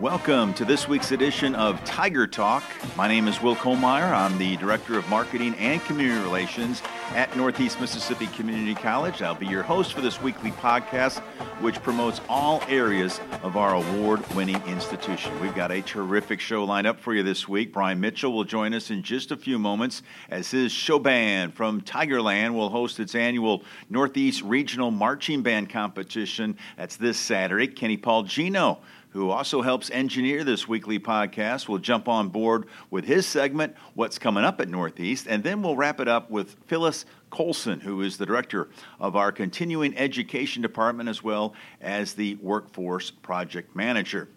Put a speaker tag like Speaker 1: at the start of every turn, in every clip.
Speaker 1: Welcome to this week's edition of Tiger Talk. My name is Will Kollmeyer. I'm the Director of Marketing and Community Relations at Northeast Mississippi Community College. I'll be your host for this weekly podcast, which promotes all areas of our award winning institution. We've got a terrific show lined up for you this week. Bryan Mitchell will join us in just a few moments as his show band from Tigerland will host its annual Northeast Regional Marching Band Competition. That's this Saturday. Kenny Paul Geno who also helps engineer this weekly podcast, will jump on board with his segment, What's Coming Up at Northeast, and then we'll wrap it up with Phyllis Colson, who is the director of our continuing education department as well as the workforce project manager.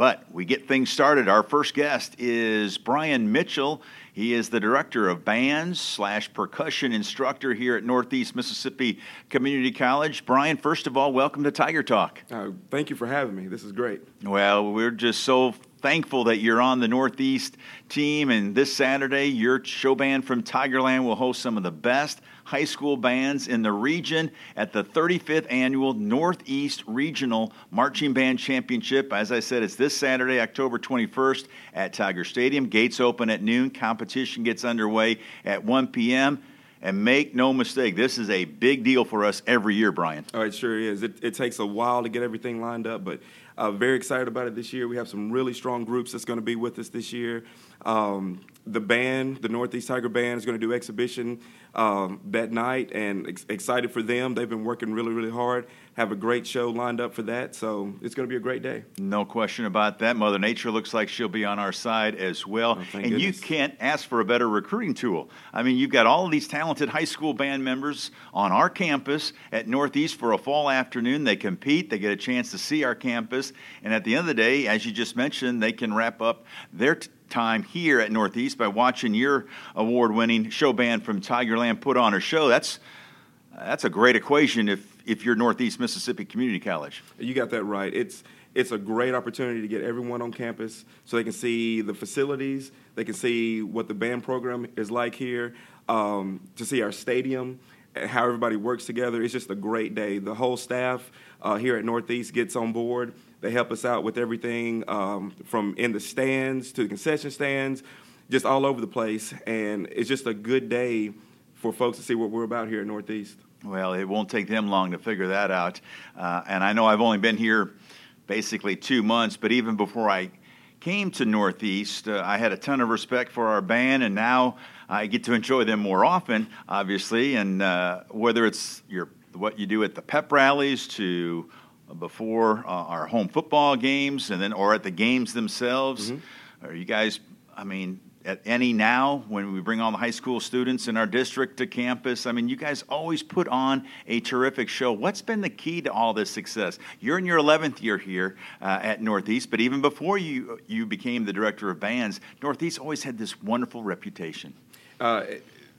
Speaker 1: But we get things started. Our first guest is Bryan Mitchell. He is the director of bands slash percussion instructor here at Northeast Mississippi Community College. Bryan, first of all, welcome to Tiger Talk.
Speaker 2: Uh, thank you for having me. This is great.
Speaker 1: Well, we're just so thankful that you're on the Northeast team. And this Saturday, your show band from Tigerland will host some of the best high school bands in the region at the 35th annual Northeast Regional Marching Band Championship. As I said, it's this Saturday, October 21st at Tiger Stadium. Gates open at noon. Competition gets underway at 1 p.m. And make no mistake, this is a big deal for us every year, Bryan.
Speaker 2: Oh, it sure is. It, it takes a while to get everything lined up, but uh, very excited about it this year. We have some really strong groups that's going to be with us this year. Um, the band, the Northeast Tiger Band, is going to do exhibition um, that night, and ex- excited for them. They've been working really, really hard. Have a great show lined up for that, so it's going to be a great day.
Speaker 1: No question about that. Mother Nature looks like she'll be on our side as well.
Speaker 2: Oh,
Speaker 1: and
Speaker 2: goodness.
Speaker 1: you can't ask for a better recruiting tool. I mean, you've got all of these talented high school band members on our campus at Northeast for a fall afternoon. They compete, they get a chance to see our campus, and at the end of the day, as you just mentioned, they can wrap up their t- time here at Northeast by watching your award-winning show band from Tigerland put on a show. That's that's a great equation if if you're Northeast Mississippi Community College.
Speaker 2: You got that right. It's it's a great opportunity to get everyone on campus so they can see the facilities, they can see what the band program is like here, um, to see our stadium, how everybody works together. It's just a great day. The whole staff uh, here at Northeast gets on board. They help us out with everything um, from in the stands to the concession stands, just all over the place. And it's just a good day for folks to see what we're about here at Northeast.
Speaker 1: Well, it won't take them long to figure that out. Uh, and I know I've only been here basically two months, but even before I came to Northeast, uh, I had a ton of respect for our band, and now I get to enjoy them more often, obviously. And uh, whether it's your what you do at the pep rallies to before uh, our home football games, and then or at the games themselves, are you guys? I mean, at any now when we bring all the high school students in our district to campus? I mean you guys always put on a terrific show. What's been the key to all this success? You're in your 11th year here uh, at northeast but even before you you became the director of bands northeast always had this wonderful reputation.
Speaker 2: Uh,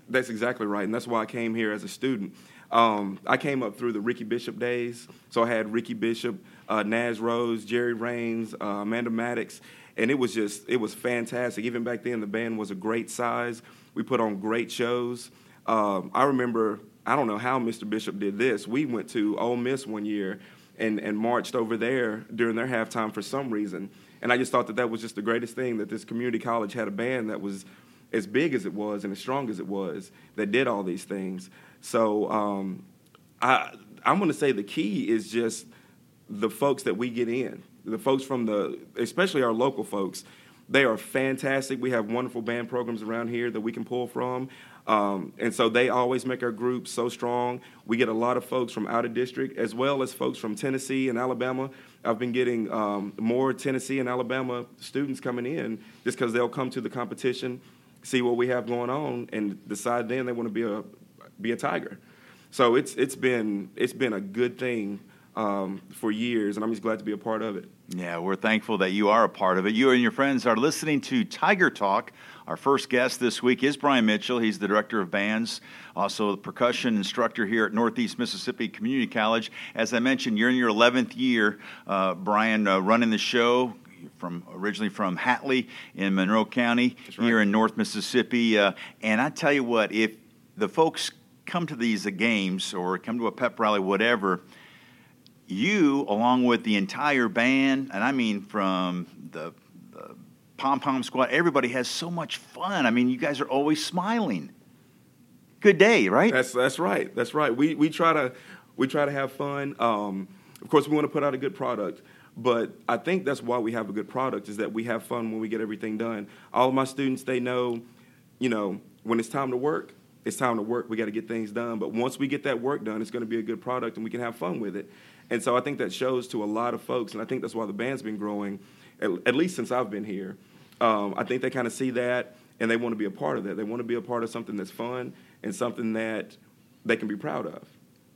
Speaker 2: that's exactly right, and that's why I came here as a student. Um, I came up through the Ricky Bishop days, so I had Ricky Bishop, uh, Naz Rose, Jerry Rains, uh, Amanda Maddox, and it was just it was fantastic. Even back then, the band was a great size. We put on great shows. Um, I remember I don't know how Mr. Bishop did this. We went to Ole Miss one year and and marched over there during their halftime for some reason, and I just thought that that was just the greatest thing that this community college had a band that was as big as it was and as strong as it was that did all these things. So um, I I'm going to say the key is just the folks that we get in, the folks from the especially our local folks. They are fantastic. We have wonderful band programs around here that we can pull from. Um, and so they always make our group so strong. We get a lot of folks from out of district as well as folks from Tennessee and Alabama. I've been getting um, more Tennessee and Alabama students coming in just because they'll come to the competition, see what we have going on, and decide then they want to be a be a Tiger. So it's it's been it's been a good thing um, for years, and I'm just glad to be a part of it.
Speaker 1: Yeah, we're thankful that you are a part of it. You and your friends are listening to Tiger Talk. Our first guest this week is Bryan Mitchell. He's the director of bands, also the percussion instructor here at Northeast Mississippi Community College. As I mentioned, you're in your 11th year, uh, Bryan, uh, running the show. From originally from Hatley in Monroe County,
Speaker 2: right.
Speaker 1: here in North Mississippi, uh, and I tell you what, if the folks come to these uh, games or come to a pep rally, whatever, you, along with the entire band, and I mean from the, the pom pom squad, everybody has so much fun. I mean, you guys are always smiling. Good day, right?
Speaker 2: That's that's right. That's right. We we try to we try to have fun. Um, of course, we want to put out a good product. But I think that's why we have a good product is that we have fun when we get everything done. All of my students, they know, you know, when it's time to work, it's time to work. We got to get things done. But once we get that work done, it's going to be a good product and we can have fun with it. And so I think that shows to a lot of folks, and I think that's why the band's been growing, at, at least since I've been here. Um, I think they kind of see that and they want to be a part of that. They want to be a part of something that's fun and something that they can be proud of.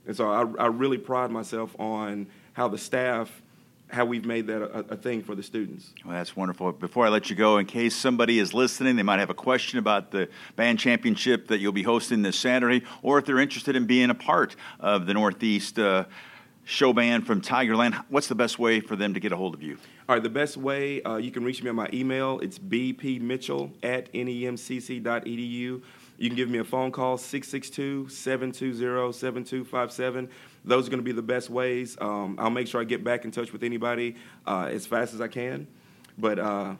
Speaker 2: And so I, I really pride myself on how the staff how we've made that a, a, thing for the students.
Speaker 1: Well, that's wonderful. Before I let you go, in case somebody is listening, they might have a question about the band championship that you'll be hosting this Saturday, or if they're interested in being a part of the Northeast uh, show band from Tigerland, what's the best way for them to get a hold of you?
Speaker 2: All right, the best way, uh, you can reach me on my email. It's bpmitchell at nemcc.edu. You can give me a phone call, 662 720 7257. Those are going to be the best ways. Um, I'll make sure I get back in touch with anybody uh, as fast as I can. But uh,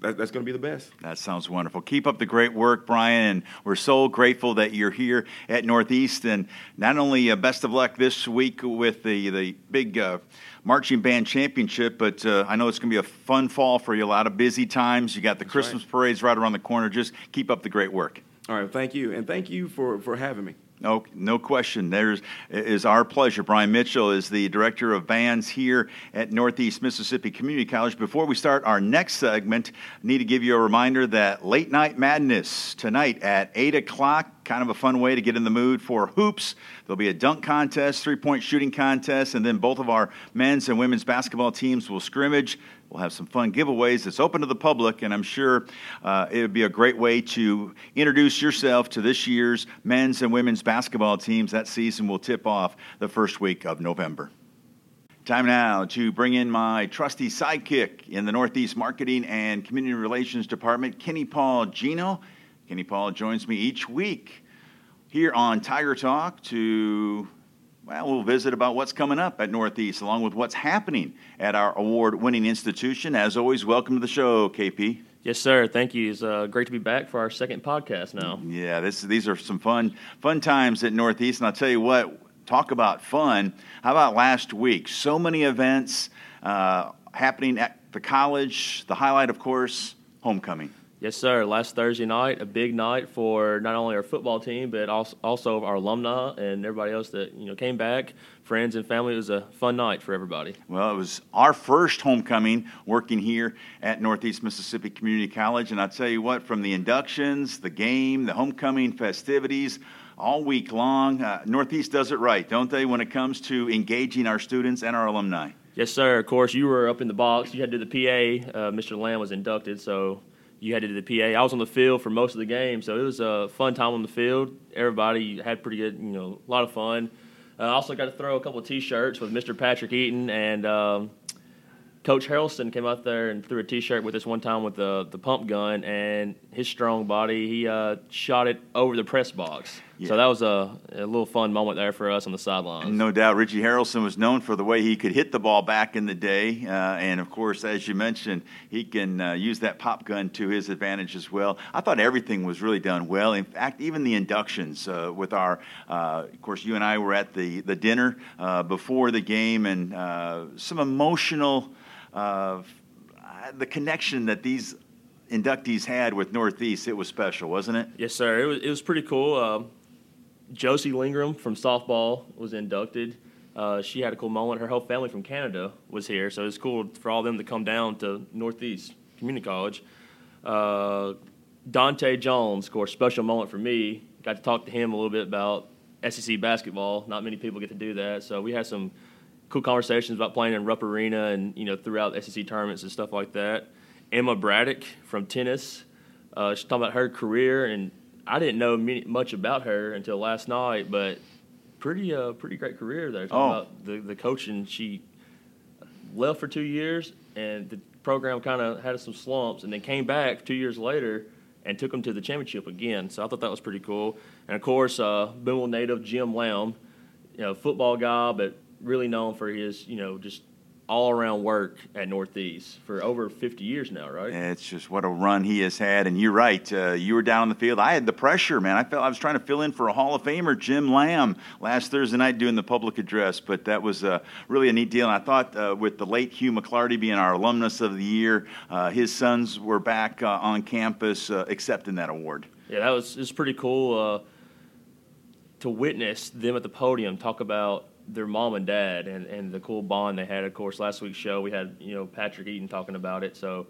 Speaker 2: that, that's going to be the best.
Speaker 1: That sounds wonderful. Keep up the great work, Bryan. And we're so grateful that you're here at Northeast. And not only uh, best of luck this week with the, the big uh, marching band championship, but uh, I know it's going to be a fun fall for you. A lot of busy times. You got the that's Christmas right. parades right around the corner. Just keep up the great work.
Speaker 2: All right, thank you, and thank you for, for having me.
Speaker 1: No, no question. There's is our pleasure. Bryan Mitchell is the director of bands here at Northeast Mississippi Community College. Before we start our next segment, I need to give you a reminder that Late Night Madness tonight at eight o'clock. Kind of a fun way to get in the mood for hoops. There'll be a dunk contest, three point shooting contest, and then both of our men's and women's basketball teams will scrimmage. We'll have some fun giveaways. It's open to the public, and I'm sure uh, it would be a great way to introduce yourself to this year's men's and women's basketball teams. That season will tip off the first week of November. Time now to bring in my trusty sidekick in the Northeast Marketing and Community Relations Department, Kenny Paul Geno. Kenny Paul joins me each week here on Tiger Talk to well, we'll visit about what's coming up at Northeast, along with what's happening at our award-winning institution. As always, welcome to the show, KP.
Speaker 3: Yes, sir. Thank you. It's uh, great to be back for our second podcast now.
Speaker 1: Yeah, this, these are some fun, fun times at Northeast, and I'll tell you what. Talk about fun. How about last week? So many events uh, happening at the college. The highlight, of course, homecoming.
Speaker 3: Yes, sir. Last Thursday night, a big night for not only our football team, but also our alumni and everybody else that you know came back, friends and family. It was a fun night for everybody.
Speaker 1: Well, it was our first homecoming working here at Northeast Mississippi Community College, and I tell you what, from the inductions, the game, the homecoming festivities, all week long, uh, Northeast does it right, don't they? When it comes to engaging our students and our alumni.
Speaker 3: Yes, sir. Of course, you were up in the box. You had to do the PA. Uh, Mr. Lamb was inducted, so you had to the PA. I was on the field for most of the game, so it was a fun time on the field. Everybody had pretty good, you know, a lot of fun. Uh, I uh, also got to throw a couple of T-shirts with Mr. Patrick Eaton and um, Coach Harrelson came out there and threw a T-shirt with us one time with the the pump gun and his strong body. He uh, shot it over the press box. Yeah. So that was a, a, little fun moment there for us on the sidelines.
Speaker 1: No doubt, Richie Harrelson was known for the way he could hit the ball back in the day, uh, and of course, as you mentioned, he can uh, use that pop gun to his advantage as well. I thought everything was really done well. In fact, even the inductions uh, with our, uh, of course, you and I were at the the dinner uh, before the game, and some emotional uh, the connection that these inductees had with Northeast, it was special, wasn't it?
Speaker 3: Yes, sir. It was, it was pretty cool. Uh, Josie Lingram from softball was inducted. Uh, she had a cool moment. Her whole family from Canada was here, so it was cool for all them to come down to Northeast Community College. Uh, Dante Jones, of course, special moment for me. Got to talk to him a little bit about SEC basketball. Not many people get to do that, so we had some cool conversations about playing in Rupp Arena and you know throughout SEC tournaments and stuff like that. Emma Braddock from tennis, uh, she's talking about her career, and I didn't know much about her until last night, but pretty uh, pretty great career there. Talking oh. about the the coaching, she left for two years, and the program kind of had some slumps, and then came back two years later and took them to the championship again. So I thought that was pretty cool. And of course, uh, native Jim Lamb, you know, football guy, but really known for his, you know, just all around work at Northeast for over 50 years now, right?
Speaker 1: It's just what a run he has had. And you're right. Uh, you were down on the field. I had the pressure, man. I felt I was trying to fill in for a Hall of Famer, Jim Lamb, last Thursday night doing the public address. But that was uh, really a neat deal. And I thought uh, with the late Hugh McClarty being our alumnus of the year, uh, his sons were back uh, on campus uh, accepting that award.
Speaker 3: Yeah, that was, it was pretty cool to witness them at the podium talk about their mom and dad and, and the cool bond they had. Of course, last week's show we had you know Patrick Eaton talking about it, so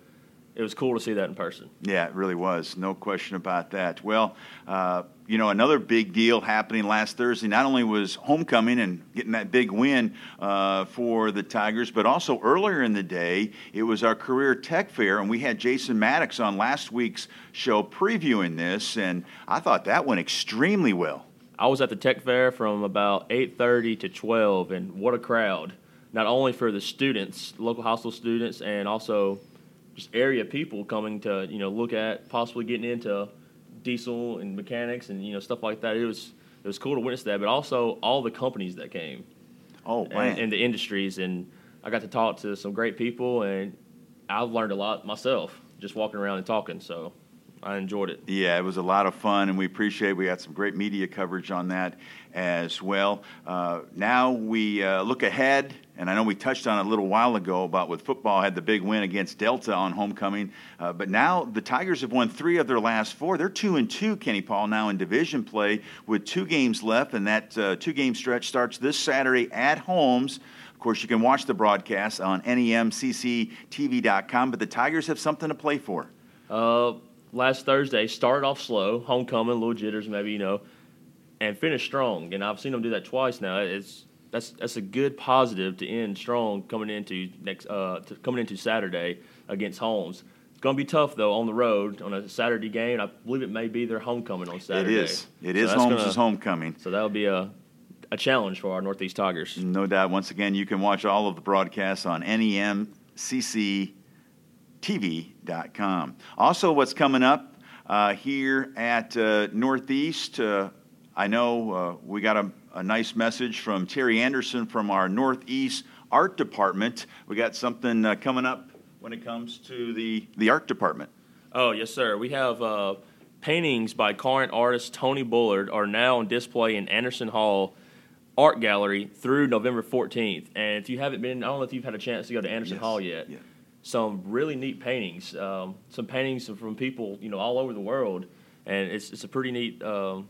Speaker 3: it was cool to see that in person.
Speaker 1: Yeah, it really was. No question about that. Well, uh, you know, another big deal happening last Thursday. Not only was homecoming and getting that big win uh, for the Tigers, but also earlier in the day, it was our career tech fair, and we had Jason Maddox on last week's show previewing this, and I thought that went extremely well.
Speaker 3: I was at the tech fair from about 8:30 to 12, and what a crowd! Not only for the students, local high school students, and also just area people coming to you know look at possibly getting into diesel and mechanics and you know stuff like that. It was it was cool to witness that, but also all the companies that came.
Speaker 1: Oh man!
Speaker 3: And, and the industries, and I got to talk to some great people, and I've learned a lot myself just walking around and talking. So I enjoyed it.
Speaker 1: Yeah, it was a lot of fun, and we appreciate. We got some great media coverage on that as well. Uh, now we uh, look ahead, and I know we touched on it a little while ago about with football had the big win against Delta on homecoming, uh, but now the Tigers have won three of their last four. They're two and two, Kenny Paul, now in division play with two games left, and that uh, two-game stretch starts this Saturday at Holmes. Of course, you can watch the broadcast on nemcctv.com, but the Tigers have something to play for.
Speaker 3: Uh, last Thursday started off slow, homecoming, little jitters, maybe you know, and finished strong. And I've seen them do that twice now. It's that's that's a good positive to end strong coming into next uh, coming into Saturday against Holmes. It's going to be tough though on the road on a Saturday game. I believe it may be their homecoming on Saturday.
Speaker 1: It is. It so is Holmes' gonna, homecoming.
Speaker 3: So that'll be a a challenge for our Northeast Tigers.
Speaker 1: No doubt. Once again, you can watch all of the broadcasts on NEMCC TV.com. Also, what's coming up uh, here at uh, Northeast, uh, I know uh, we got a, a, nice message from Terry Anderson from our Northeast Art Department. We got something uh, coming up when it comes to the, the art department.
Speaker 3: Oh, yes, sir. We have uh, paintings by current artist Tony Bullard are now on display in Anderson Hall Art Gallery through November 14th. And if you haven't been, I don't know if you've had a chance to go to Anderson
Speaker 1: yes.
Speaker 3: Hall yet.
Speaker 1: Yeah
Speaker 3: some really neat paintings, um, some paintings from people you know all over the world, and it's it's a pretty neat um,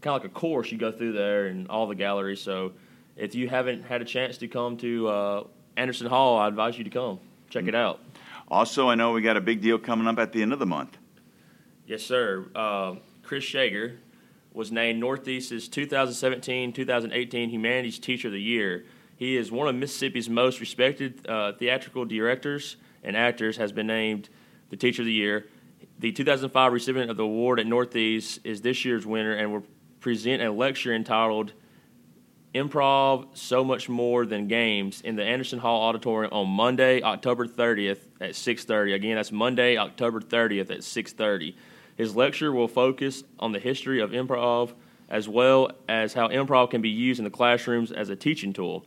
Speaker 3: kind of like a course you go through there and all the galleries. So if you haven't had a chance to come to uh, Anderson Hall, I advise you to come check it out.
Speaker 1: Also, I know we got a big deal coming up at the end of the month.
Speaker 3: Yes, sir. Uh, Chris Shager was named Northeast's 2017-2018 Humanities Teacher of the Year. He is one of Mississippi's most respected uh, theatrical directors and actors, has been named the Teacher of the Year. The 2005 recipient of the award at Northeast is this year's winner and will present a lecture entitled Improv So Much More Than Games in the Anderson Hall Auditorium on Monday, October 30th at 6:30. Again, that's Monday, October 30th at 6:30. His lecture will focus on the history of improv as well as how improv can be used in the classrooms as a teaching tool.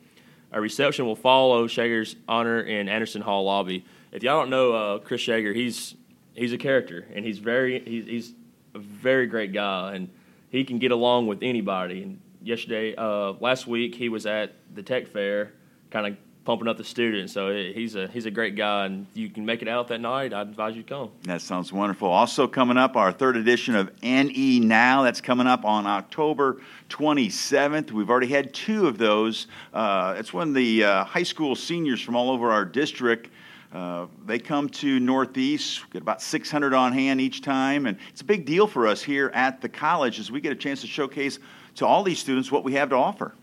Speaker 3: A reception will follow Shager's honor in Anderson Hall lobby. If y'all don't know uh, Chris Shager, he's he's a character and he's very he's, he's a very great guy and he can get along with anybody. And yesterday, uh, last week, he was at the tech fair, kind of pumping up the students. So he's a he's a great guy, and you can make it out that night. I'd advise you to come.
Speaker 1: That sounds wonderful. Also coming up, our third edition of NE Now. That's coming up on October 27th. We've already had two of those. Uh, it's when the uh, high school seniors from all over our district. Uh, they come to Northeast, get about 600 on hand each time, and it's a big deal for us here at the college as we get a chance to showcase to all these students what we have to offer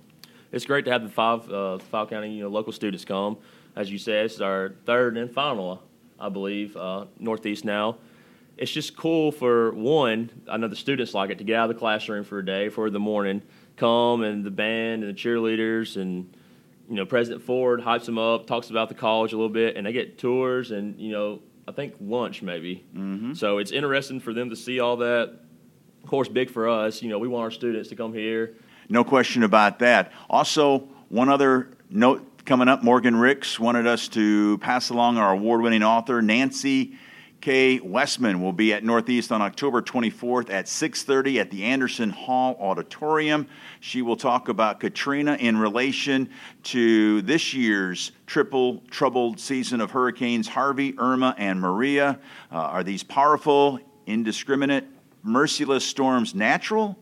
Speaker 3: it's great to have the five uh, five county you know local students come. As you said, this is our third and final, I believe, uh, Northeast now. It's just cool for one. I know the students like it to get out of the classroom for a day for the morning, come and the band and the cheerleaders and you know President Ford hypes them up, talks about the college a little bit, and they get tours and you know I think lunch maybe.
Speaker 1: Mm-hmm.
Speaker 3: So it's interesting for them to see all that. Of course, big for us. You know, we want our students to come here
Speaker 1: no question about that. Also, one other note coming up Morgan Ricks wanted us to pass along our award winning author, Nancy K. Westman will be at Northeast on October 24th at 6:30 at the Anderson Hall Auditorium. She will talk about Katrina in relation to this year's triple troubled season of hurricanes Harvey, Irma, and Maria. Uh, are these powerful, indiscriminate, merciless storms natural?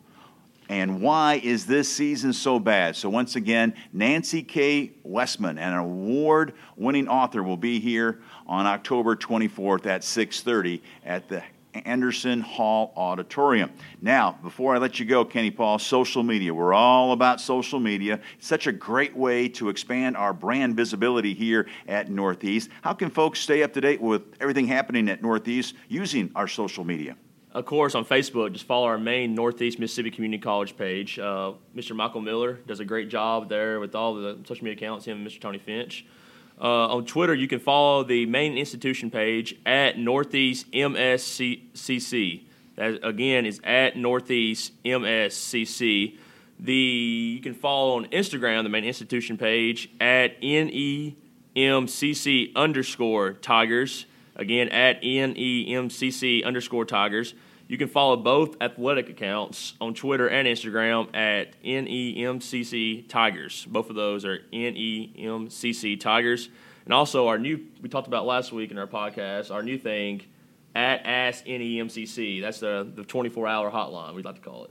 Speaker 1: And why is this season so bad? So, once again, Nancy K. Westman, an award winning author, will be here on October 24th at 6:30 at the Anderson Hall Auditorium. Now, before I let you go, Kenny Paul, social media. We're all about social media. It's such a great way to expand our brand visibility here at Northeast. How can folks stay up to date with everything happening at Northeast using our social media?
Speaker 3: Of course, on Facebook, just follow our main Northeast Mississippi Community College page. Uh, Mr. Michael Miller does a great job there with all the social media accounts, him and Mr. Tony Finch. Uh, on Twitter, you can follow the main institution page at Northeast MSCC. That again is at Northeast MSCC. The you can follow on Instagram the main institution page at NEMCC underscore Tigers. Again at NEMCC underscore Tigers. You can follow both athletic accounts on Twitter and Instagram at NEMCC Tigers. Both of those are NEMCC Tigers. And also, our new, we talked about last week in our podcast, our new thing at Ask NEMCC. That's the, the 24 hour hotline, we'd like to call it.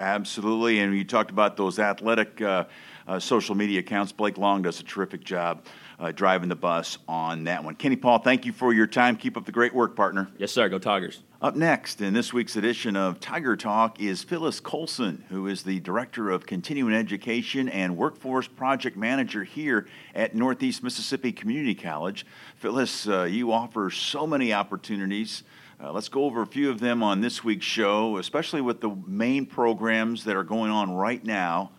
Speaker 1: Absolutely. And you talked about those athletic uh, uh, social media accounts. Blake Long does a terrific job uh, driving the bus on that one. Kenny Paul, thank you for your time. Keep up the great work, partner.
Speaker 3: Yes, sir. Go Tigers.
Speaker 1: Up next in this week's edition of Tiger Talk is Phyllis Colson, who is the Director of Continuing Education and Workforce Project Manager here at Northeast Mississippi Community College. Phyllis, uh, you offer so many opportunities. Uh, let's go over a few of them on this week's show, especially with the main programs that are going on right now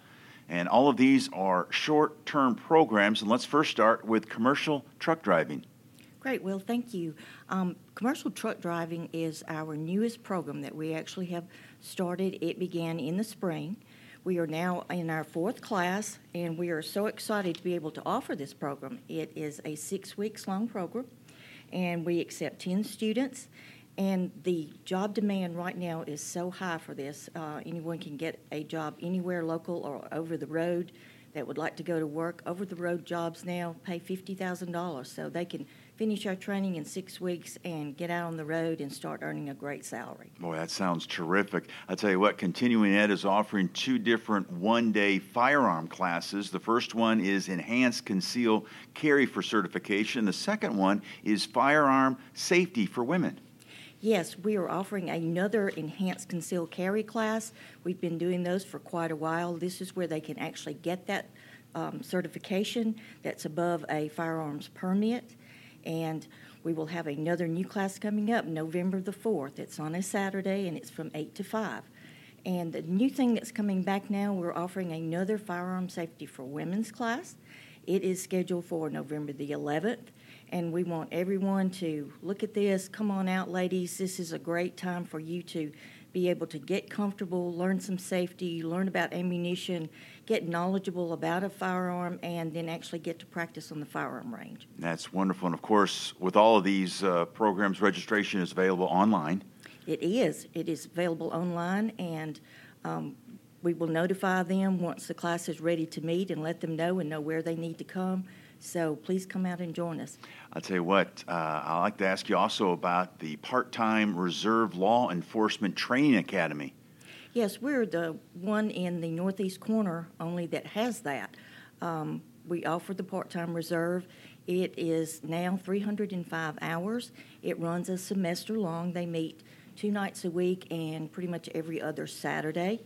Speaker 1: and all of these are short term programs. And let's first start with commercial truck driving.
Speaker 4: Great, Well, thank you. Um, commercial truck driving is our newest program that we actually have started. It began in the spring. We are now in our fourth class, and we are so excited to be able to offer this program. It is a six weeks long program, and we accept 10 students. And the job demand right now is so high for this. Uh, anyone can get a job anywhere local or over the road that would like to go to work. Over the road jobs now pay $50,000, so they can finish our training in six weeks and get out on the road and start earning a great salary.
Speaker 1: Boy, that sounds terrific. I tell you what, Continuing Ed is offering two different one day firearm classes. The first one is Enhanced Conceal Carry for certification, the second one is Firearm Safety for Women.
Speaker 4: Yes, we are offering another enhanced concealed carry class. We've been doing those for quite a while. This is where they can actually get that um, certification that's above a firearms permit. And we will have another new class coming up November the 4th. It's on a Saturday and it's from 8 to 5. And the new thing that's coming back now, we're offering another firearm safety for women's class. It is scheduled for November the 11th and we want everyone to look at this. Come on out, ladies. This is a great time for you to be able to get comfortable, learn some safety, learn about ammunition, get knowledgeable about a firearm, and then actually get to practice on the firearm range.
Speaker 1: That's wonderful. And of course, with all of these uh, programs, registration is available online.
Speaker 4: It is. It is available online, and um, we will notify them once the class is ready to meet and let them know and know where they need to come. So please come out and join us.
Speaker 1: I'll tell you what, uh, I'd like to ask you also about the part time Reserve Law Enforcement Training Academy.
Speaker 4: Yes, we're the one in the northeast corner only that has that. Um, we offer the part time reserve. It is now 305 hours. It runs a semester long. They meet two nights a week and pretty much every other Saturday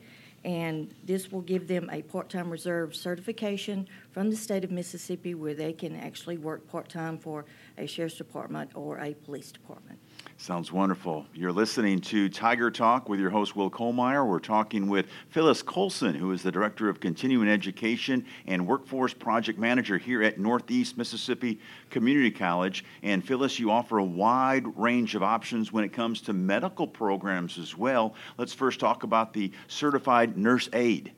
Speaker 4: and this will give them a part-time reserve certification from the state of Mississippi where they can actually work part-time for a sheriff's department or a police department.
Speaker 1: Sounds wonderful. You're listening to Tiger Talk with your host, Will Kollmeyer. We're talking with Phyllis Colson, who is the Director of Continuing Education and Workforce Project Manager here at Northeast Mississippi Community College. And Phyllis, you offer a wide range of options when it comes to medical programs as well. Let's first talk about the Certified Nurse Aide.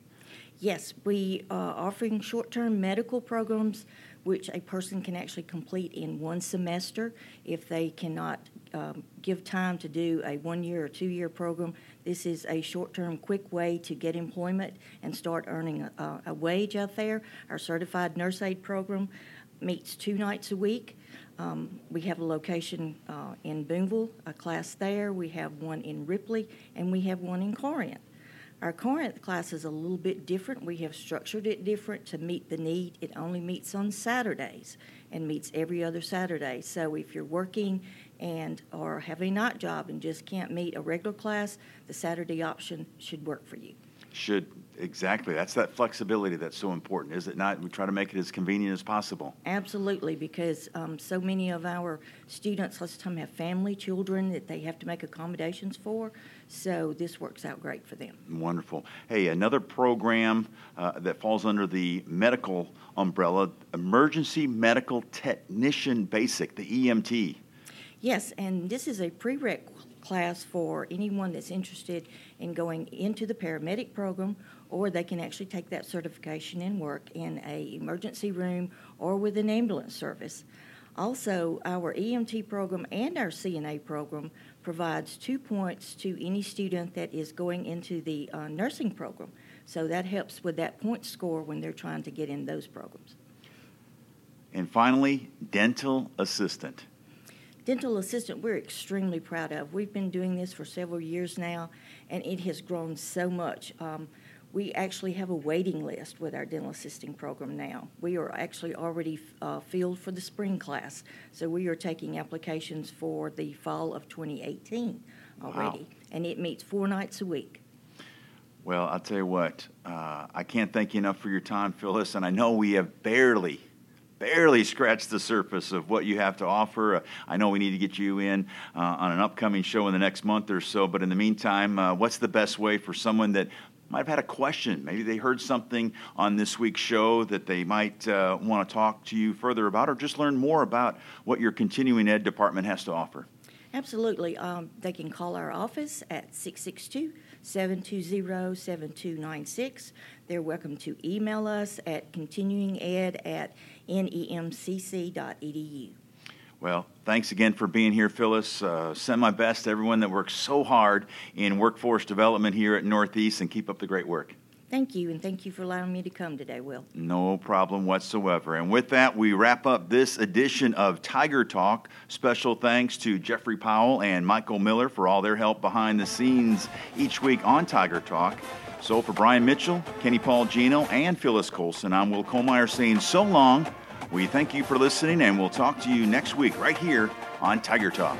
Speaker 4: Yes, we are offering short-term medical programs which a person can actually complete in one semester if they cannot um, give time to do a one-year or two-year program. This is a short-term, quick way to get employment and start earning a, a wage out there. Our certified nurse aid program meets two nights a week. Um, we have a location uh, in Boonville, a class there. We have one in Ripley, and we have one in Corinth. Our Corinth class is a little bit different. We have structured it different to meet the need. It only meets on Saturdays and meets every other Saturday. So if you're working and or have a night job and just can't meet a regular class, the Saturday option should work for you.
Speaker 1: Should exactly. That's that flexibility that's so important, is it not? We try to make it as convenient as possible.
Speaker 4: Absolutely, because um, so many of our students, let's time, have family, children that they have to make accommodations for. So this works out great for them.
Speaker 1: Wonderful. Hey, another program uh, that falls under the medical umbrella, Emergency Medical Technician Basic, the EMT.
Speaker 4: Yes, and this is a prereq class for anyone that's interested in going into the paramedic program, or they can actually take that certification and work in a emergency room or with an ambulance service. Also, our EMT program and our CNA program provides two points to any student that is going into the uh, nursing program. So that helps with that point score when they're trying to get in those programs.
Speaker 1: And finally, dental assistant.
Speaker 4: Dental assistant, we're extremely proud of. We've been doing this for several years now, and it has grown so much. Um, we actually have a waiting list with our dental assisting program now. We are actually already uh, filled for the spring class, so we are taking applications for the fall of 2018 already, wow. and it meets four nights a week.
Speaker 1: Well, I'll tell you what, uh, I can't thank you enough for your time, Phyllis, and I know we have barely barely scratched the surface of what you have to offer. Uh, I know we need to get you in uh, on an upcoming show in the next month or so, but in the meantime, uh, what's the best way for someone that might have had a question. Maybe they heard something on this week's show that they might uh, want to talk to you further about, or just learn more about what your continuing ed department has to offer.
Speaker 4: Absolutely. Um, they can call our office at 662 720 7296. They're welcome to email us at continuinged at nemcc.edu.
Speaker 1: Well, thanks again for being here, Phyllis. Uh, send my best to everyone that works so hard in workforce development here at Northeast and keep up the great work.
Speaker 4: Thank you, and thank you for allowing me to come today, Will.
Speaker 1: No problem whatsoever. And with that, we wrap up this edition of Tiger Talk. Special thanks to Jeffrey Powell and Michael Miller for all their help behind the scenes each week on Tiger Talk. So for Bryan Mitchell, Kenny Paul Geno, and Phyllis Colson, I'm Will Kollmeyer saying so long we thank you for listening, and we'll talk to you next week right here on Tiger Talk.